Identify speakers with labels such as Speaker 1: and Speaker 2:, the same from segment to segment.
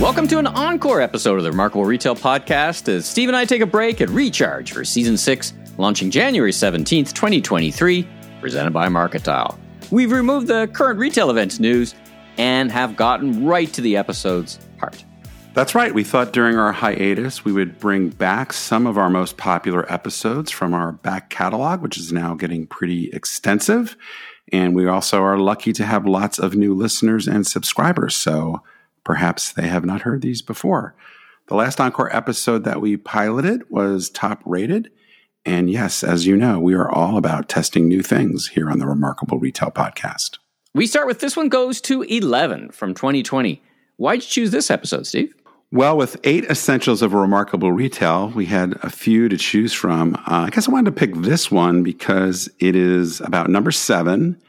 Speaker 1: Welcome to an encore episode of the Remarkable Retail Podcast as Steve and I take a break and recharge for season six, launching January 17th, 2023, presented by MarketDial. We've removed the current retail events news and have gotten right to the episode's heart.
Speaker 2: That's right. We thought during our hiatus we would bring back some of our most popular episodes from our back catalog, which is now getting pretty extensive. And we also are lucky to have lots of new listeners and subscribers. So perhaps they have not heard these before. The last Encore episode that we piloted was top rated. And yes, as you know, we are all about testing new things here on the Remarkable Retail Podcast.
Speaker 1: We start with this one goes to 11 from 2020. Why'd you choose this episode, Steve?
Speaker 2: Well, with eight essentials of remarkable retail, we had a few to choose from. Uh, I guess I wanted to pick this one because it is about number seven,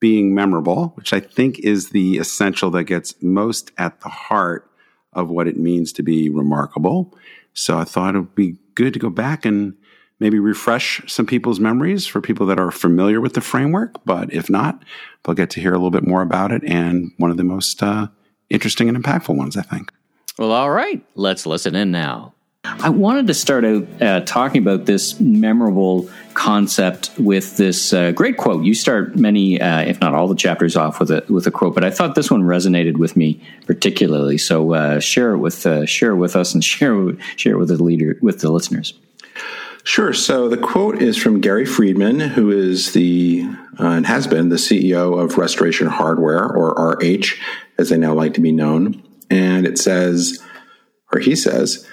Speaker 2: being memorable, which I think is the essential that gets most at the heart of what it means to be remarkable. So I thought it would be good to go back and maybe refresh some people's memories for people that are familiar with the framework. But if not, they'll get to hear a little bit more about it and one of the most uh, interesting and impactful ones, I think.
Speaker 1: Well, all right. Let's listen in now. I wanted to start out uh, talking about this memorable concept with this uh, great quote. You start many, uh, if not all, the chapters off with a with a quote, but I thought this one resonated with me particularly. So uh, share it with uh, share it with us and share share it with the leader with the listeners.
Speaker 3: Sure. So the quote is from Gary Friedman, who is the uh, and has been the CEO of Restoration Hardware, or RH, as they now like to be known. And it says, or he says,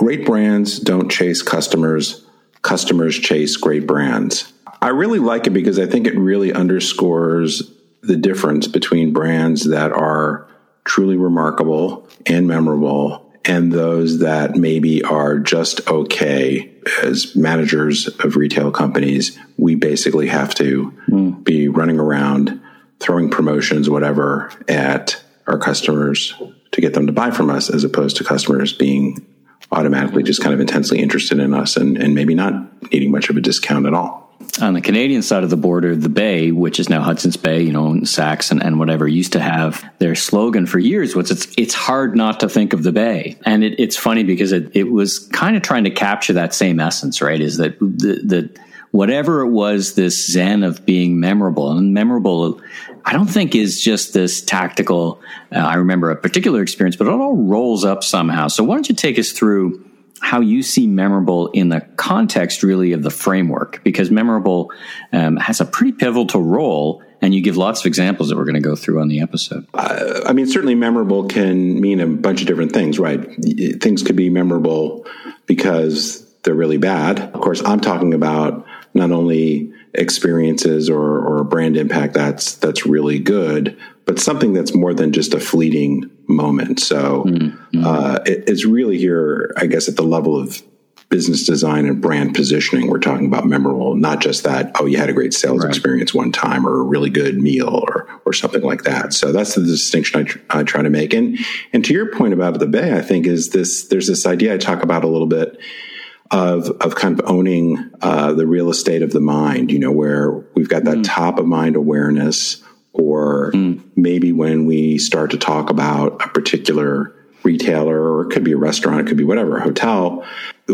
Speaker 3: great brands don't chase customers, customers chase great brands. I really like it because I think it really underscores the difference between brands that are truly remarkable and memorable and those that maybe are just okay. As managers of retail companies, we basically have to mm. be running around throwing promotions, whatever, at our customers to get them to buy from us as opposed to customers being automatically just kind of intensely interested in us and, and maybe not needing much of a discount at all.
Speaker 1: On the Canadian side of the border, the Bay, which is now Hudson's Bay, you know, Saks and, and whatever, used to have their slogan for years was it's it's hard not to think of the Bay. And it, it's funny because it, it was kind of trying to capture that same essence, right? Is that the, the whatever it was, this zen of being memorable and memorable, I don't think is just this tactical. Uh, I remember a particular experience, but it all rolls up somehow. So why don't you take us through how you see memorable in the context really of the framework? Because memorable um, has a pretty pivotal role. And you give lots of examples that we're going to go through on the episode.
Speaker 3: Uh, I mean, certainly memorable can mean a bunch of different things, right? Things could be memorable because they're really bad. Of course, I'm talking about not only experiences or, or brand impact that's that's really good, but something that's more than just a fleeting moment. So mm-hmm. uh, it, it's really here, I guess, at the level of business design and brand positioning. We're talking about memorable, not just that oh you had a great sales right. experience one time or a really good meal or or something like that. So that's the distinction I, tr- I try to make. And and to your point about the Bay, I think is this there's this idea I talk about a little bit of of kind of owning uh, the real estate of the mind. You know, where we've got that mm. top of mind awareness, or mm. maybe when we start to talk about a particular retailer, or it could be a restaurant, it could be whatever, a hotel.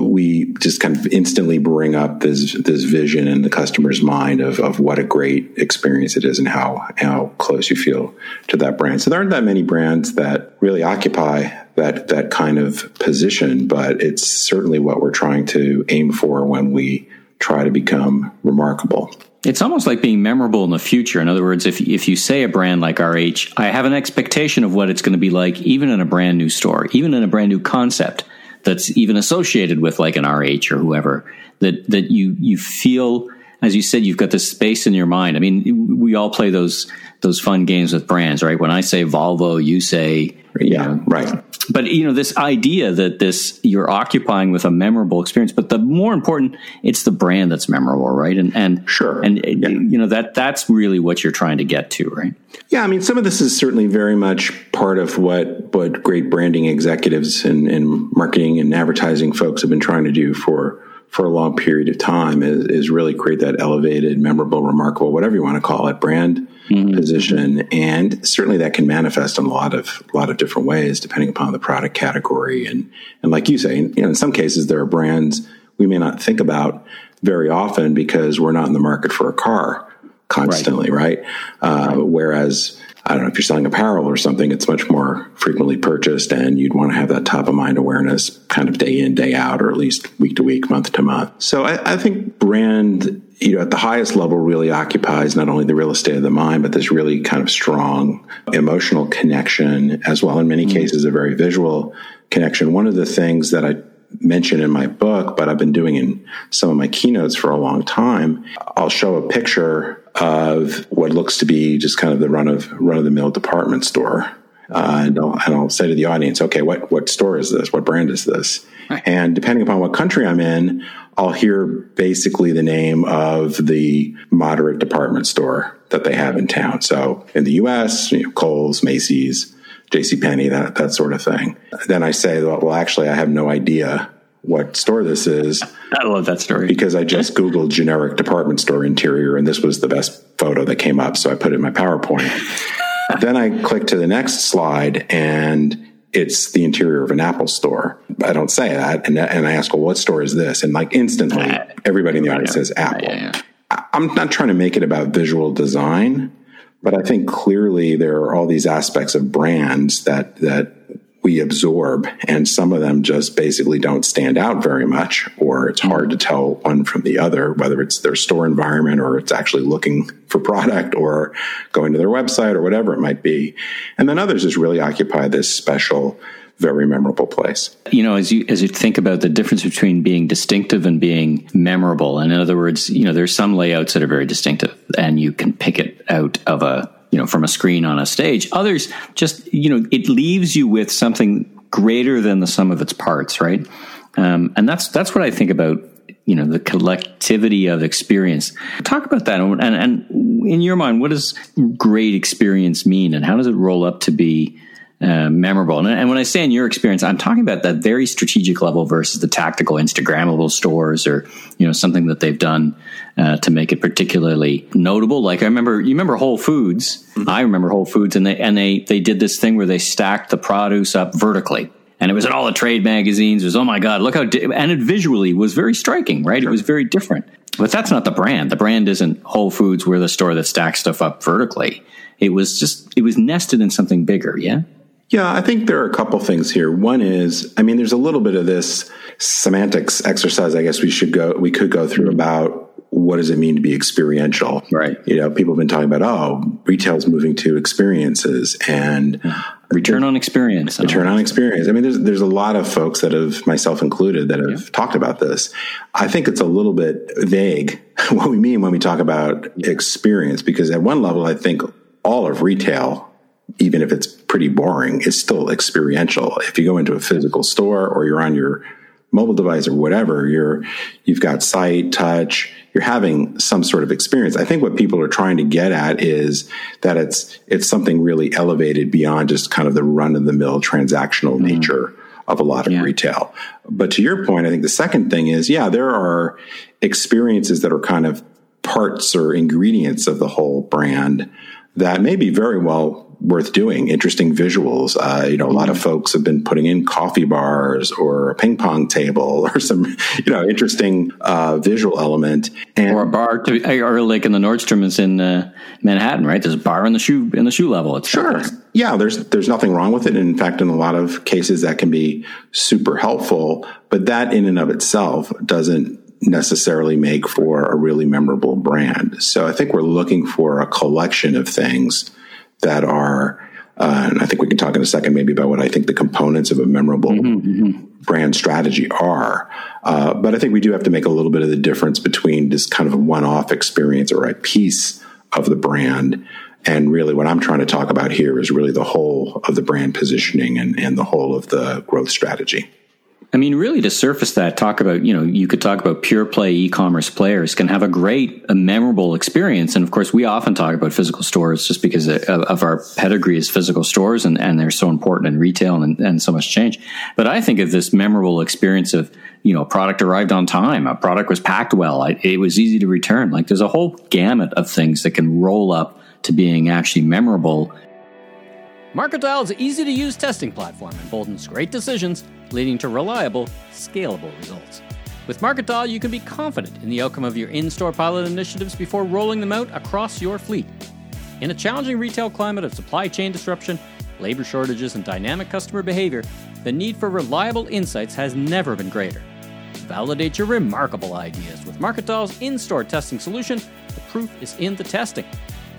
Speaker 3: We just kind of instantly bring up this this vision in the customer's mind of of what a great experience it is and how how close you feel to that brand. So there aren't that many brands that really occupy that that kind of position, but it's certainly what we're trying to aim for when we try to become remarkable.
Speaker 1: It's almost like being memorable in the future. In other words, if if you say a brand like RH, I have an expectation of what it's going to be like, even in a brand new store, even in a brand new concept that's even associated with like an RH or whoever. That that you you feel, as you said, you've got this space in your mind. I mean, we all play those those fun games with brands, right? When I say Volvo, you say
Speaker 3: yeah, know, right
Speaker 1: but you know this idea that this you're occupying with a memorable experience but the more important it's the brand that's memorable right and and
Speaker 3: sure
Speaker 1: and yeah. you know that that's really what you're trying to get to right
Speaker 3: yeah i mean some of this is certainly very much part of what what great branding executives and, and marketing and advertising folks have been trying to do for for a long period of time is, is really create that elevated, memorable, remarkable, whatever you want to call it, brand mm-hmm. position. And certainly that can manifest in a lot of a lot of different ways, depending upon the product category. And and like you say, you know, in some cases there are brands we may not think about very often because we're not in the market for a car constantly, right? right? Uh, right. Whereas I don't know if you're selling apparel or something, it's much more frequently purchased and you'd want to have that top of mind awareness kind of day in, day out, or at least week to week, month to month. So I, I think brand, you know, at the highest level really occupies not only the real estate of the mind, but this really kind of strong emotional connection as well. In many mm-hmm. cases, a very visual connection. One of the things that I mention in my book, but I've been doing in some of my keynotes for a long time. I'll show a picture of what looks to be just kind of the run of run of the mill department store. Uh, and, I'll, and, I'll, say to the audience, okay, what, what store is this? What brand is this? Right. And depending upon what country I'm in, I'll hear basically the name of the moderate department store that they have in town. So in the US, you know, Kohl's, Macy's, J.C. Penney, that that sort of thing. Then I say, well, actually, I have no idea what store this is.
Speaker 1: I love that story
Speaker 3: because I just googled generic department store interior, and this was the best photo that came up, so I put it in my PowerPoint. then I click to the next slide, and it's the interior of an Apple store. I don't say that, and and I ask, well, what store is this? And like instantly, everybody in the audience says Apple. Yeah, yeah. I'm not trying to make it about visual design. But I think clearly there are all these aspects of brands that that we absorb, and some of them just basically don't stand out very much, or it's hard to tell one from the other, whether it's their store environment or it's actually looking for product or going to their website or whatever it might be. And then others just really occupy this special very memorable place.
Speaker 1: You know, as you as you think about the difference between being distinctive and being memorable, and in other words, you know, there's some layouts that are very distinctive, and you can pick it out of a you know from a screen on a stage. Others just you know it leaves you with something greater than the sum of its parts, right? Um, and that's that's what I think about you know the collectivity of experience. Talk about that, and, and in your mind, what does great experience mean, and how does it roll up to be uh, memorable. And, and, when I say in your experience, I'm talking about that very strategic level versus the tactical Instagrammable stores or, you know, something that they've done uh, to make it particularly notable. Like I remember, you remember Whole Foods. Mm-hmm. I remember Whole Foods and they, and they, they did this thing where they stacked the produce up vertically. And it was in all the trade magazines. It was, oh my God, look how, di-. and it visually was very striking, right? Sure. It was very different. But that's not the brand. The brand isn't Whole Foods. We're the store that stacks stuff up vertically. It was just, it was nested in something bigger. Yeah.
Speaker 3: Yeah, I think there are a couple things here. One is, I mean, there's a little bit of this semantics exercise. I guess we should go, we could go through about what does it mean to be experiential?
Speaker 1: Right.
Speaker 3: You know, people have been talking about, oh, retail's moving to experiences and
Speaker 1: return on experience.
Speaker 3: Return on experience. I mean, there's, there's a lot of folks that have, myself included, that have yeah. talked about this. I think it's a little bit vague what we mean when we talk about experience, because at one level, I think all of retail even if it's pretty boring, it's still experiential. If you go into a physical store or you're on your mobile device or whatever, you're you've got sight, touch, you're having some sort of experience. I think what people are trying to get at is that it's it's something really elevated beyond just kind of the run of the mill transactional mm nature of a lot of yeah. retail. But to your point, I think the second thing is, yeah, there are experiences that are kind of parts or ingredients of the whole brand that may be very well worth doing. Interesting visuals. Uh, you know, a lot of folks have been putting in coffee bars or a ping pong table or some, you know, interesting uh, visual element.
Speaker 1: And, or a bar, to, or like in the Nordstrom's in uh, Manhattan, right? There's a bar in the shoe in the shoe level.
Speaker 3: It's sure. Yeah, there's there's nothing wrong with it. In fact, in a lot of cases, that can be super helpful. But that in and of itself doesn't necessarily make for a really memorable brand. So I think we're looking for a collection of things that are, uh, and I think we can talk in a second maybe about what I think the components of a memorable mm-hmm, mm-hmm. brand strategy are. Uh, but I think we do have to make a little bit of the difference between this kind of a one off experience or a piece of the brand. And really, what I'm trying to talk about here is really the whole of the brand positioning and, and the whole of the growth strategy.
Speaker 1: I mean, really, to surface that, talk about, you know, you could talk about pure play e commerce players can have a great, a memorable experience. And of course, we often talk about physical stores just because of, our pedigree as physical stores and, and they're so important in retail and, and so much change. But I think of this memorable experience of, you know, a product arrived on time, a product was packed well, it was easy to return. Like there's a whole gamut of things that can roll up to being actually memorable.
Speaker 4: MarketDial's easy to use testing platform emboldens great decisions, leading to reliable, scalable results. With MarketDial, you can be confident in the outcome of your in store pilot initiatives before rolling them out across your fleet. In a challenging retail climate of supply chain disruption, labor shortages, and dynamic customer behavior, the need for reliable insights has never been greater. Validate your remarkable ideas with MarketDial's in store testing solution. The proof is in the testing.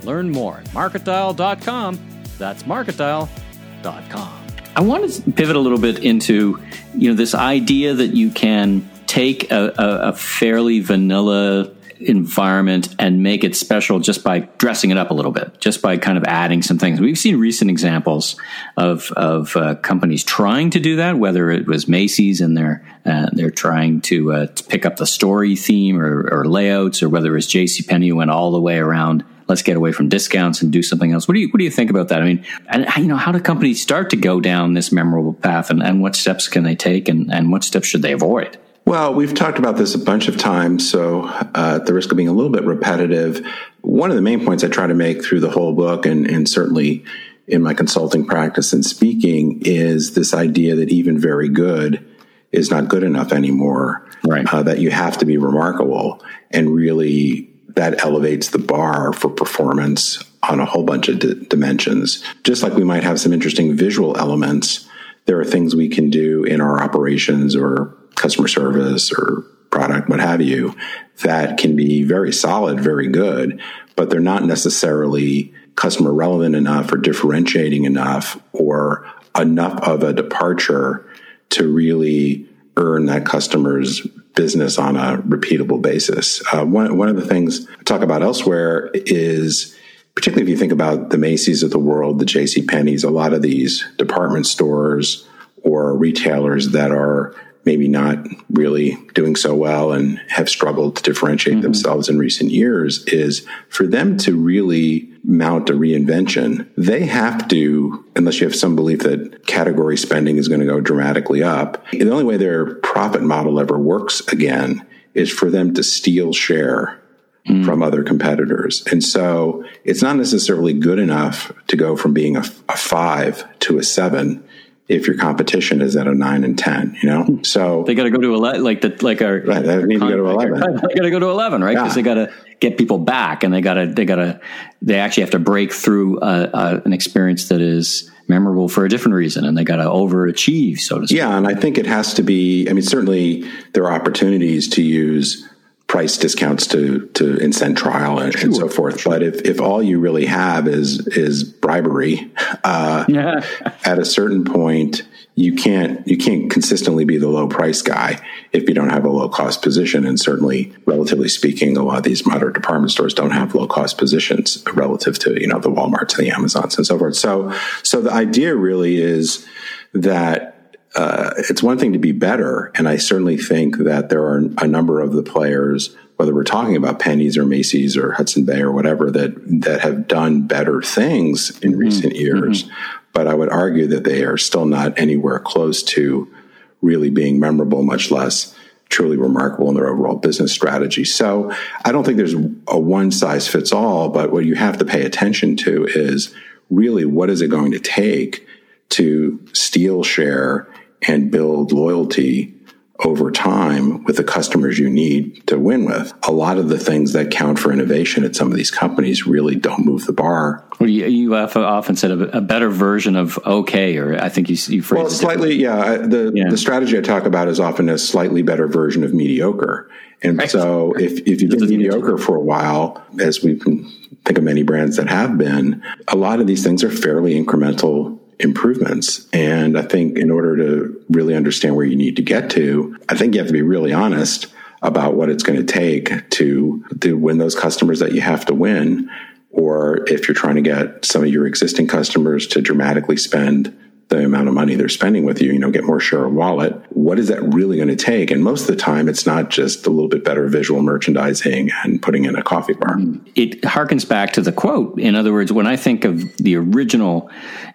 Speaker 4: Learn more at marketdial.com. That's marketdial.com.
Speaker 1: I want to pivot a little bit into you know this idea that you can take a, a, a fairly vanilla environment and make it special just by dressing it up a little bit, just by kind of adding some things. We've seen recent examples of of uh, companies trying to do that, whether it was Macy's and they're uh, they're trying to, uh, to, pick up the story theme or, or layouts, or whether J.C. Penney who went all the way around. Let's get away from discounts and do something else. What do you what do you think about that? I mean, and you know, how do companies start to go down this memorable path, and, and what steps can they take, and, and what steps should they avoid?
Speaker 3: Well, we've talked about this a bunch of times, so uh, at the risk of being a little bit repetitive, one of the main points I try to make through the whole book, and, and certainly in my consulting practice and speaking, is this idea that even very good is not good enough anymore.
Speaker 1: Right.
Speaker 3: Uh, that you have to be remarkable, and really that elevates the bar for performance on a whole bunch of d- dimensions. Just like we might have some interesting visual elements, there are things we can do in our operations or customer service or product, what have you, that can be very solid, very good, but they're not necessarily customer relevant enough or differentiating enough or enough of a departure to really earn that customer's business on a repeatable basis. Uh, one, one of the things I talk about elsewhere is particularly if you think about the Macy's of the world, the J.C. Penney's, a lot of these department stores or retailers that are maybe not really doing so well and have struggled to differentiate mm-hmm. themselves in recent years is for them to really mount a reinvention, they have to, unless you have some belief that category spending is going to go dramatically up, the only way their profit model ever works again is for them to steal share mm. from other competitors. And so it's not necessarily good enough to go from being a, a five to a seven if your competition is at a nine and ten, you know. Hmm. So
Speaker 1: they got to go to eleven, like the like our
Speaker 3: right. They need to go to eleven.
Speaker 1: They got to go to eleven, right? Because yeah. they got to get people back, and they got to they got to they actually have to break through a, a, an experience that is memorable for a different reason, and they got to overachieve, so to speak.
Speaker 3: Yeah, and I think it has to be. I mean, certainly there are opportunities to use price discounts to to incent trial and, sure. and so forth. But if, if all you really have is is bribery, uh, yeah. at a certain point you can't you can't consistently be the low price guy if you don't have a low cost position. And certainly, relatively speaking, a lot of these modern department stores don't have low cost positions relative to you know the WalMarts and the Amazons and so forth. So so the idea really is that uh, it's one thing to be better, and I certainly think that there are a number of the players, whether we're talking about Penney's or Macy's or Hudson Bay or whatever, that that have done better things in mm-hmm. recent years. Mm-hmm. But I would argue that they are still not anywhere close to really being memorable, much less truly remarkable in their overall business strategy. So I don't think there's a one size fits all, but what you have to pay attention to is really what is it going to take to steal share and build loyalty over time with the customers you need to win with. A lot of the things that count for innovation at some of these companies really don't move the bar.
Speaker 1: Well, you, you often said a, better version of okay, or I think you, you phrased
Speaker 3: well, slightly. Yeah, the yeah. the strategy I talk about is often a slightly better version of mediocre. And right. so, if if you've been mediocre for a while, as we can think of many brands that have been, a lot of these things are fairly incremental improvements. And I think in order to really understand where you need to get to, I think you have to be really honest about what it's going to take to, to win those customers that you have to win. Or if you're trying to get some of your existing customers to dramatically spend the amount of money they're spending with you, you know, get more share of wallet. What is that really going to take? And most of the time, it's not just a little bit better visual merchandising and putting in a coffee bar.
Speaker 1: It harkens back to the quote. In other words, when I think of the original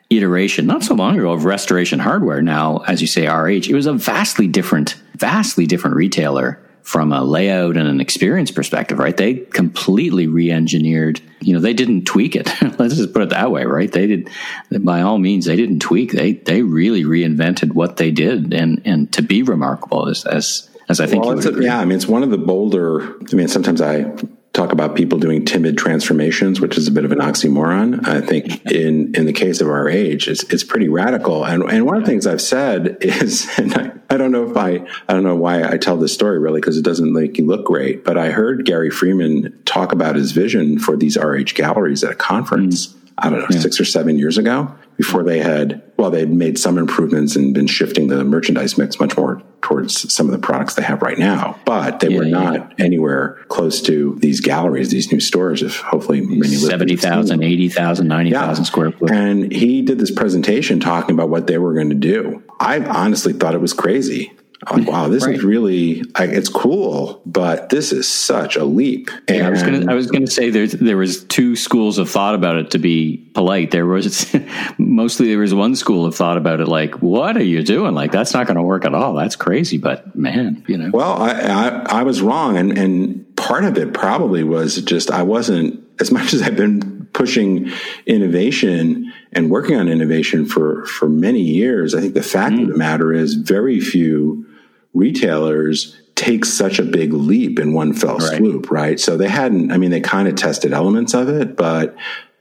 Speaker 1: iteration, not so long ago, of Restoration Hardware, now, as you say, RH, it was a vastly different, vastly different retailer from a layout and an experience perspective, right? They completely re-engineered. You know, they didn't tweak it. Let's just put it that way, right? They did, by all means, they didn't tweak. They they really reinvented what they did, and and to be remarkable as as as I think.
Speaker 3: Well, a, yeah, I mean, it's one of the bolder. I mean, sometimes I talk about people doing timid transformations, which is a bit of an oxymoron. I think in in the case of RH, it's it's pretty radical. And and one of the things I've said is, and I, I don't know if I I don't know why I tell this story really because it doesn't make you look great, but I heard Gary Friedman talk about his vision for these RH galleries at a conference. Mm. I don't know, yeah. six or seven years ago before they had, well, they had made some improvements and been shifting the merchandise mix much more towards some of the products they have right now. But they yeah, were not yeah. anywhere close to these galleries, these new stores. If hopefully many
Speaker 1: 70,000, 80,000, 90,000 yeah. square foot.
Speaker 3: And he did this presentation talking about what they were going to do. I honestly thought it was crazy. Wow, this right. is really I, it's cool, but this is such a leap.
Speaker 1: And yeah, I was gonna I was gonna say there's there was two schools of thought about it to be polite. There was mostly there was one school of thought about it like, what are you doing? Like that's not gonna work at all. That's crazy. But man, you know.
Speaker 3: Well, I I, I was wrong and and part of it probably was just I wasn't as much as I've been pushing innovation and working on innovation for for many years. I think the fact mm. of the matter is very few retailers take such a big leap in one fell right. swoop, right? So they hadn't, I mean, they kind of tested elements of it, but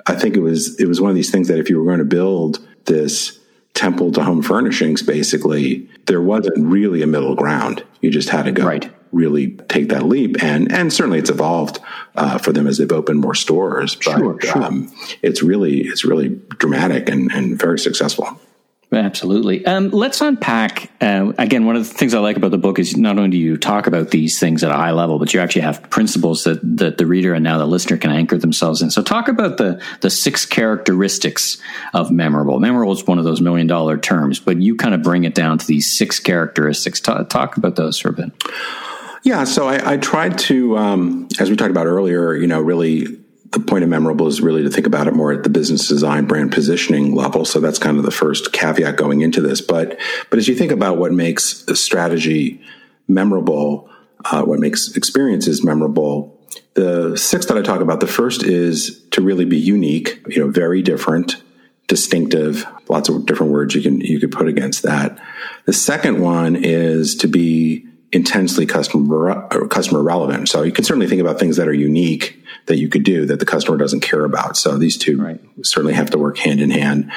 Speaker 3: I think it was, it was one of these things that if you were going to build this temple to home furnishings, basically, there wasn't really a middle ground. You just had to go right. really take that leap. And, and certainly it's evolved, uh, for them as they've opened more stores. But, sure, sure. Um, it's really, it's really dramatic and, and very successful.
Speaker 1: Absolutely. Um, let's unpack. Uh, again, one of the things I like about the book is not only do you talk about these things at a high level, but you actually have principles that, that the reader and now the listener can anchor themselves in. So, talk about the the six characteristics of memorable. Memorable is one of those million dollar terms, but you kind of bring it down to these six characteristics. Talk, talk about those for a bit.
Speaker 3: Yeah, so I, I tried to, um, as we talked about earlier, you know, really the point of memorable is really to think about it more at the business design brand positioning level. So that's kind of the first caveat going into this. But, but as you think about what makes a strategy memorable, uh, what makes experiences memorable, the six that I talk about, the first is to really be unique, you know, very different, distinctive, lots of different words you can, you could put against that. The second one is to be intensely customer customer relevant. So you can certainly think about things that are unique that you could do that the customer doesn't care about. So these two right. certainly have to work hand in hand.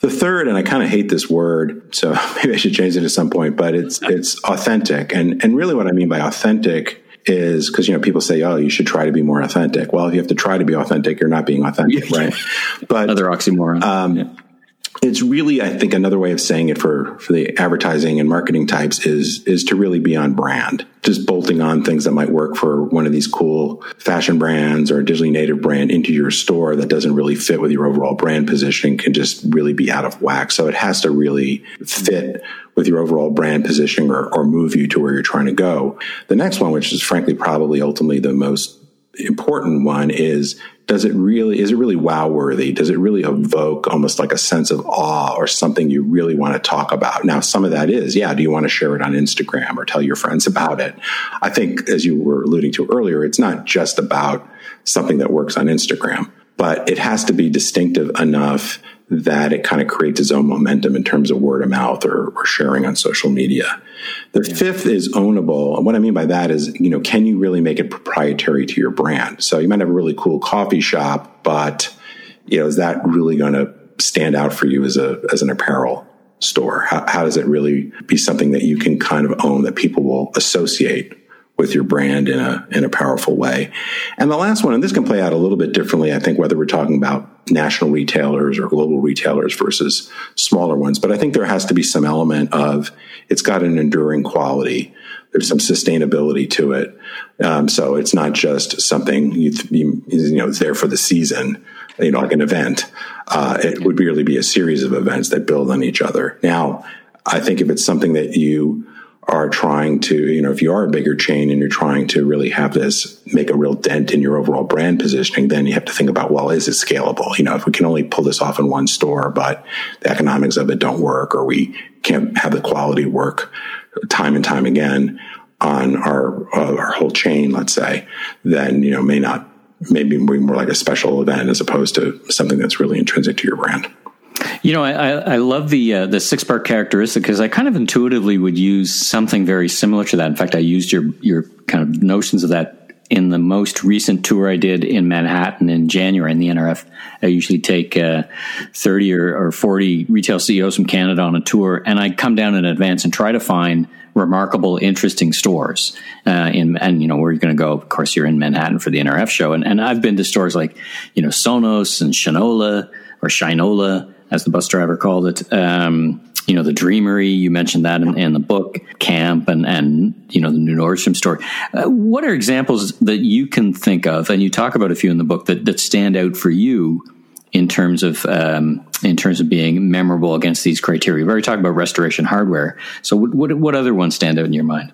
Speaker 3: The third, and I kind of hate this word, so maybe I should change it at some point, but it's it's authentic. And and really what I mean by authentic is because you know people say, "Oh, you should try to be more authentic." Well, if you have to try to be authentic, you're not being authentic, right?
Speaker 1: But another oxymoron. Um, yeah
Speaker 3: it's really, I think, another way of saying it for for the advertising and marketing types is is to really be on brand. Just bolting on things that might work for one of these cool fashion brands or a digitally native brand into your store that doesn't really fit with your overall brand positioning can just really be out of whack. So it has to really fit with your overall brand positioning or, or move you to where you're trying to go. The next one, which is frankly probably ultimately the most important one is does it really is it really wow worthy? Does it really evoke almost like a sense of awe or something you really want to talk about? Now some of that is yeah do you want to share it on instagram or tell your friends about it? I think as you were alluding to earlier it's not just about something that works on instagram but it has to be distinctive enough that it kind of creates its own momentum in terms of word of mouth or, or sharing on social media. The yeah. fifth is ownable. And what I mean by that is, you know, can you really make it proprietary to your brand? So you might have a really cool coffee shop, but, you know, is that really going to stand out for you as a, as an apparel store? How, how does it really be something that you can kind of own that people will associate with your brand in a in a powerful way. And the last one, and this can play out a little bit differently, I think, whether we're talking about national retailers or global retailers versus smaller ones. But I think there has to be some element of it's got an enduring quality. there's some sustainability to it. Um, so it's not just something you, you, you know, it's there for the season, you know, like an event. Uh, it would really be a series of events that build on each other. Now, I think if it's something that you are trying to, you know, if you are a bigger chain and you're trying to really have this make a real dent in your overall brand positioning, then you have to think about, well, is it scalable? You know, if we can only pull this off in one store, but the economics of it don't work or we can't have the quality work time and time again on our, uh, our whole chain, let's say, then, you know, may not, maybe be more like a special event as opposed to something that's really intrinsic to your brand.
Speaker 1: You know, I, I love the uh, the six part characteristic because I kind of intuitively would use something very similar to that. In fact, I used your your kind of notions of that in the most recent tour I did in Manhattan in January in the NRF. I usually take uh, 30 or, or 40 retail CEOs from Canada on a tour, and I come down in advance and try to find remarkable, interesting stores. Uh, in and you know where you're going to go. Of course, you're in Manhattan for the NRF show, and and I've been to stores like you know Sonos and Shinola or Shinola as the bus driver called it. Um, you know, the Dreamery, you mentioned that in, in, the book, Camp, and, and, you know, the new Nordstrom store. Uh, what are examples that you can think of, and you talk about a few in the book, that, that stand out for you in terms of um, in terms of being memorable against these criteria? We've already talked about restoration hardware. So, what, what, what other ones stand out in your mind?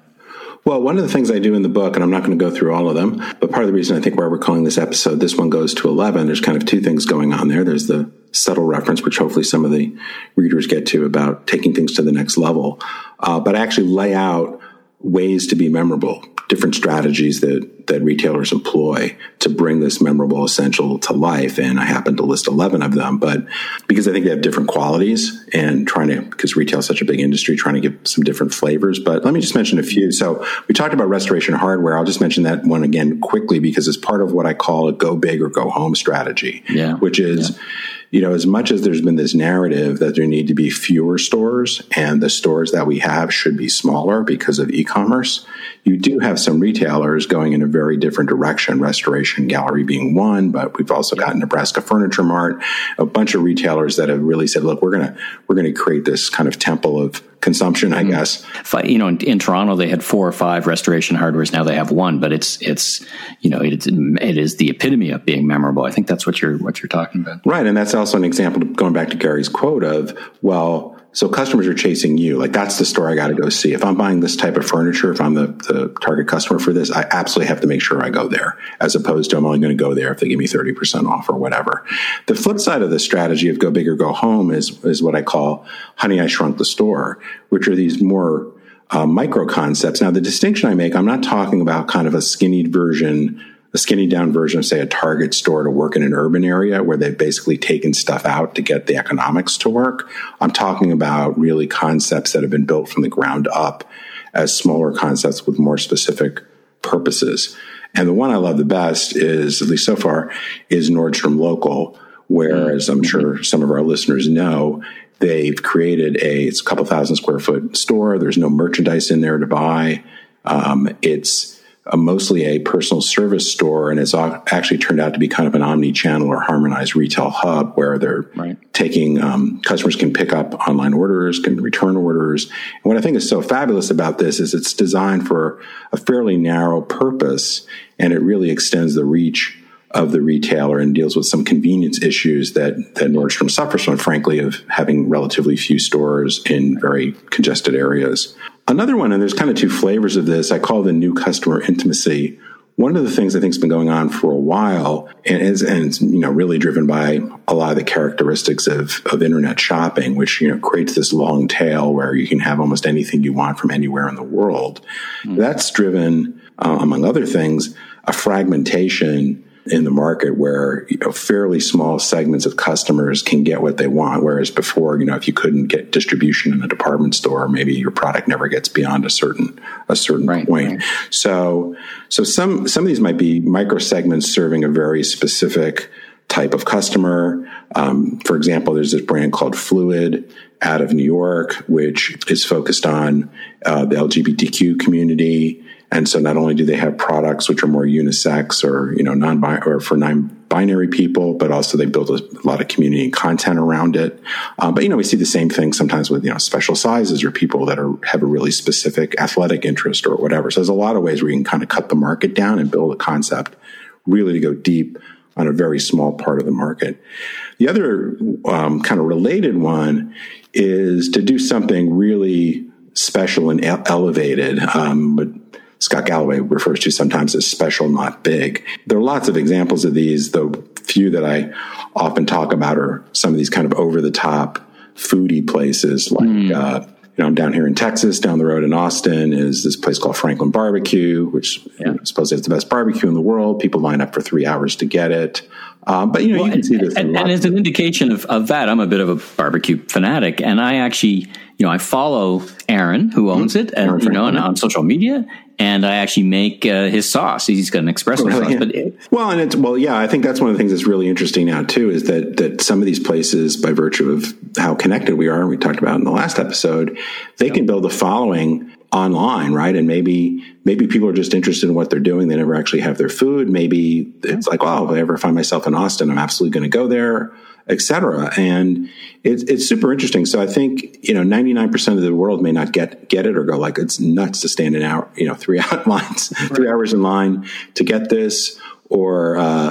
Speaker 3: Well, one of the things I do in the book, and I'm not going to go through all of them, but part of the reason I think why we're calling this episode, this one goes to 11, there's kind of two things going on there. There's the subtle reference, which hopefully some of the readers get to about taking things to the next level. Uh, but I actually lay out ways to be memorable, different strategies that, that retailers employ to bring this memorable essential to life. And I happen to list 11 of them, but because I think they have different qualities and trying to, because retail is such a big industry, trying to give some different flavors. But let me just mention a few. So we talked about restoration hardware. I'll just mention that one again quickly because it's part of what I call a go big or go home strategy,
Speaker 1: yeah.
Speaker 3: which is,
Speaker 1: yeah
Speaker 3: you know, as much as there's been this narrative that there need to be fewer stores and the stores that we have should be smaller because of e-commerce, you do have some retailers going in a very different direction. Restoration Gallery being one, but we've also got Nebraska Furniture Mart, a bunch of retailers that have really said, "Look, we're gonna we're gonna create this kind of temple of consumption." I mm-hmm. guess.
Speaker 1: You know, in, in, Toronto they had four or five restoration hardwares. Now they have one, but it's it's you know it's it is the epitome of being memorable. I think that's what you're what you're talking about,
Speaker 3: right? And that's also an example going back to Gary's quote of well so customers are chasing you. Like that's the store I got to go see. If I'm buying this type of furniture, if I'm the, the target customer for this, I absolutely have to make sure I go there as opposed to I'm only going to go there if they give me 30% off or whatever. The flip side of the strategy of go big or go home is, is what I call honey, I shrunk the store, which are these more uh, micro concepts. Now, the distinction I make, I'm not talking about kind of a skinny version a skinny down version of, say, a Target store to work in an urban area where they've basically taken stuff out to get the economics to work. I'm talking about really concepts that have been built from the ground up as smaller concepts with more specific purposes. And the one I love the best is, at least so far, is Nordstrom Local, where, as I'm sure some of our listeners know, they've created a, it's a couple thousand square foot store. There's no merchandise in there to buy. Um, it's, a, mostly a personal service store, and it's actually turned out to be kind of an omni-channel or harmonized retail hub where they're right. taking um, customers can pick up online orders, can return orders. And what I think is so fabulous about this is it's designed for a fairly narrow purpose, and it really extends the reach of the retailer and deals with some convenience issues that, that Nordstrom suffers from, frankly, of having relatively few stores in very congested areas. Another one, and there's kind of two flavors of this, I call the new customer intimacy. One of the things I think has been going on for a while and is, and it's, you know, really driven by a lot of the characteristics of, of internet shopping, which, you know, creates this long tail where you can have almost anything you want from anywhere in the world. Mm-hmm. That's driven, uh, among other things, a fragmentation in the market where you know, fairly small segments of customers can get what they want. Whereas before, you know, if you couldn't get distribution in a department store, maybe your product never gets beyond a certain a certain right, point. Right. So, so some some of these might be micro segments serving a very specific type of customer. Um, for example, there's this brand called Phluid out of New York, which is focused on uh, the LGBTQ community And so not only do they have products which are more unisex or, you know, non or for non-binary people, but also they build a lot of community and content around it. Uh, but, you know, we see the same thing sometimes with, you know, special sizes or people that are, have a really specific athletic interest or whatever. So there's a lot of ways where you can kind of cut the market down and build a concept really to go deep on a very small part of the market. The other um, kind of related one is to do something really special and elevated. Um, but Scott Galloway refers to sometimes as special, not big. There are lots of examples of these. The few that I often talk about are some of these kind of over the top foodie places like mm. uh, you know, I'm down here in Texas, down the road in Austin is this place called Franklin Barbecue, which yeah. you know, supposedly it's the best barbecue in the world. People line up for three hours to get it. Um, but you know, well, you can
Speaker 1: and,
Speaker 3: see this.
Speaker 1: And, and as an indication of, of that, I'm a bit of a barbecue fanatic, and I actually, you know, I follow Aaron, who owns mm-hmm. it, and you know, on, on social media, and I actually make uh, his sauce. He's got an espresso really? sauce. But
Speaker 3: it, well, and it's well, yeah. I think that's one of the things that's really interesting now too is that that some of these places, by virtue of how connected we are, and we talked about in the last episode, they yep. can build a following online, right? And maybe maybe people are just interested in what they're doing. They never actually have their food. Maybe it's like, oh, if I ever find myself in Austin, I'm absolutely going to go there etc. And it's it's super interesting. So I think you know ninety nine percent of the world may not get get it or go like it's nuts to stand in hour you know three out lines right. three hours in line to get this. Or uh,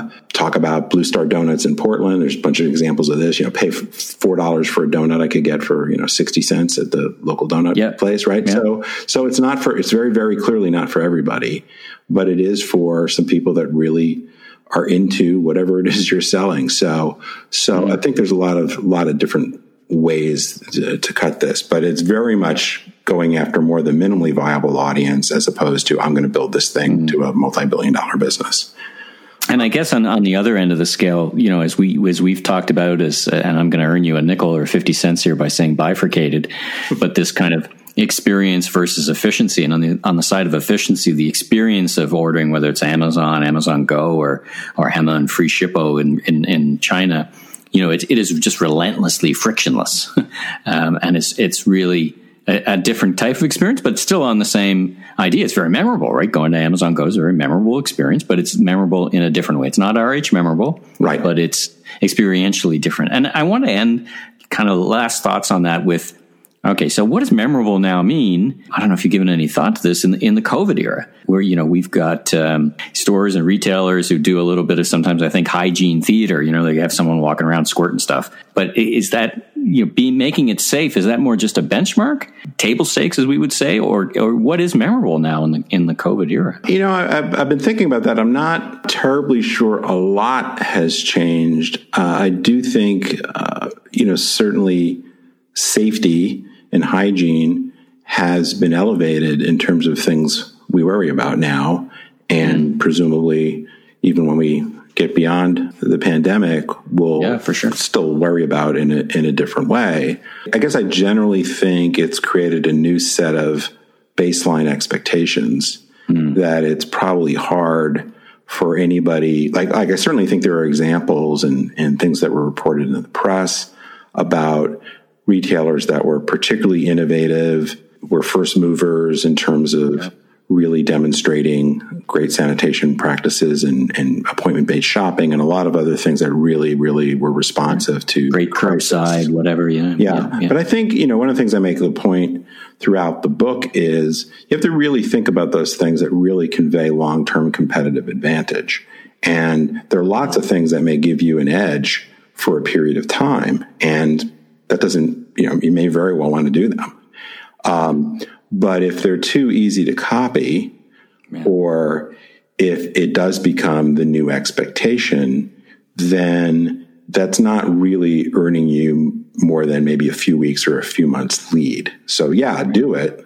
Speaker 3: talk about Blue Star Donuts in Portland. There's a bunch of examples of this. You know, pay four dollars for a donut I could get for you know sixty cents at the local donut yep. place, right? Yep. So, so it's not for. It's very, very clearly not for everybody, but it is for some people that really are into whatever it is you're selling. So, so mm-hmm. I think there's a lot of, a lot of different ways to, to, cut this, but it's very much going after more the minimally viable audience as opposed to I'm going to build this thing mm-hmm. to a multi-billion dollar business.
Speaker 1: And I guess on, on the other end of the scale, you know, as we as we've talked about, as and I'm going to earn you a nickel or fifty cents here by saying bifurcated, but this kind of experience versus efficiency. And on the on the side of efficiency, the experience of ordering, whether it's Amazon, Amazon Go, or or Amazon Freshippo in, in, in China, you know, it, it is just relentlessly frictionless, um, and it's it's really a, a, different type of experience, but still on the same idea. It's very memorable, right? Going to Amazon Go is a very memorable experience, but it's memorable in a different way. It's not RH memorable,
Speaker 3: right?
Speaker 1: But it's experientially different. And I want to end kind of last thoughts on that with Okay, so what does memorable now mean? I don't know if you've given any thought to this in the, in the COVID era, where you know we've got um, stores and retailers who do a little bit of sometimes I think hygiene theater. You know, they have someone walking around squirting stuff. But is that you know, be making it safe? Is that more just a benchmark, table stakes, as we would say, or or what is memorable now in the in the COVID era?
Speaker 3: You know, I've, I've been thinking about that. I'm not terribly sure. A lot has changed. Uh, I do think, uh, you know, certainly safety and hygiene has been elevated in terms of things we worry about now. And mm. presumably, even when we get beyond the pandemic, we'll
Speaker 1: yeah, for sure.
Speaker 3: still worry about in a, in a different way. I guess I generally think it's created a new set of baseline expectations mm. that it's probably hard for anybody. Like, like I certainly think there are examples and, and things that were reported in the press about retailers that were particularly innovative, were first movers in terms of yeah. Really demonstrating great sanitation practices and, and appointment based shopping and a lot of other things that really, really were responsive to
Speaker 1: great curbside, whatever.
Speaker 3: Yeah, yeah. yeah. But I think, you know, one of the things I make the point throughout the book is you have to really think about those things that really convey long term competitive advantage. And there are lots of things that may give you an edge for a period of time. And that doesn't, you know, you may very well want to do them. Um, but if they're too easy to copy, or if it does become the new expectation, then that's not really earning you more than maybe a few weeks or a few months lead. So yeah, do it,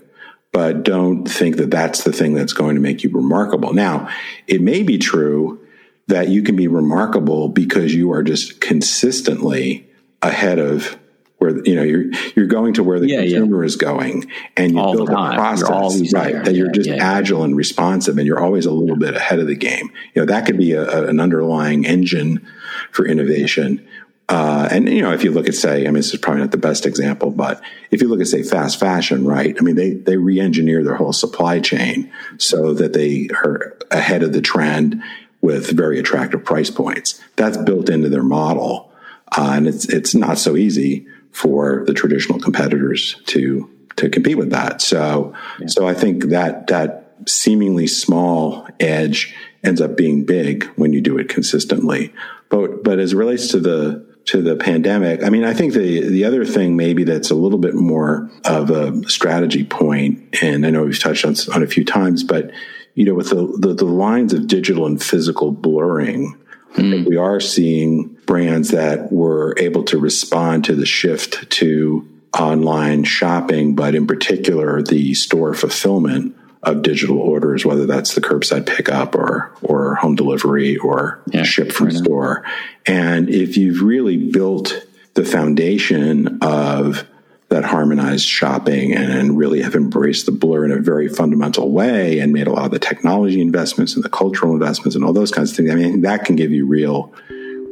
Speaker 3: but don't think that that's the thing that's going to make you remarkable. Now, it may be true that you can be remarkable because you are just consistently ahead of where you know you're you're going to where the yeah, consumer yeah. is going and you All build a process right there. that you're just agile and responsive and you're always a little bit ahead of the game you know that could be a, a, an underlying engine for innovation Uh, and you know, if you look at say, I mean, this is probably not the best example, but if you look at say fast fashion, right? I mean, they they re-engineer their whole supply chain so that they are ahead of the trend with very attractive price points. That's built into their model, uh, and it's it's not so easy for the traditional competitors to to compete with that. So yeah. so I think that that seemingly small edge ends up being big when you do it consistently. But but as it relates to the to the pandemic, I mean, I think the the other thing maybe that's a little bit more of a strategy point, and I know we've touched on on a few times, but you know, with the the, the lines of digital and physical blurring, mm. we are seeing brands that were able to respond to the shift to online shopping, but in particular the store fulfillment of digital orders, whether that's the curbside pickup or or home delivery or yeah, ship from right store. And if you've really built the foundation of that harmonized shopping and really have embraced the blur in a very fundamental way and made a lot of the technology investments and the cultural investments and all those kinds of things. I mean, that can give you real,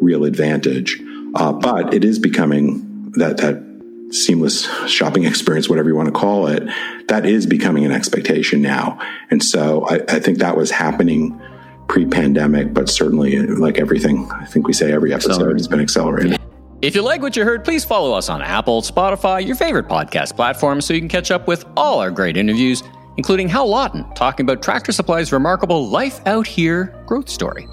Speaker 3: real advantage. Uh, but it is becoming that that seamless shopping experience, whatever you want to call it, that is becoming an expectation now. And so I, I think that was happening pre-pandemic, but certainly like everything, I think we say every episode has been accelerated.
Speaker 1: If you like what you heard, please follow us on Apple, Spotify, your favorite podcast platform so you can catch up with all our great interviews, including Hal Lawton talking about Tractor Supply's remarkable Life Out Here growth story.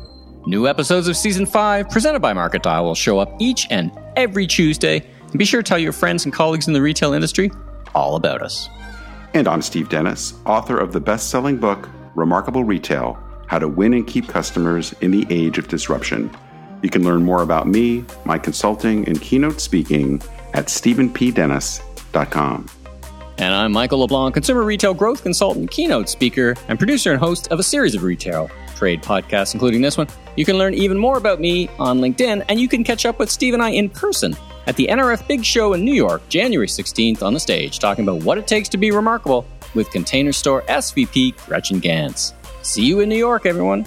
Speaker 1: New episodes of Season 5, presented by MarketDial, will show up each and every Tuesday and be sure to tell your friends and colleagues in the retail industry all about us.
Speaker 5: And I'm Steve Dennis, author of the best selling book, Remarkable Retail How to Win and Keep Customers in the Age of Disruption. You can learn more about me, my consulting, and keynote speaking at StevenPDennis.com.
Speaker 1: And I'm Michael LeBlanc, consumer retail growth consultant, keynote speaker, and producer and host of a series of retail trade podcasts, including this one. You can learn even more about me on LinkedIn, and you can catch up with Steve and I in person at the NRF Big Show in New York, January 16th on the stage, talking about what it takes to be remarkable with Container Store SVP Gretchen Gans. See you in New York, everyone.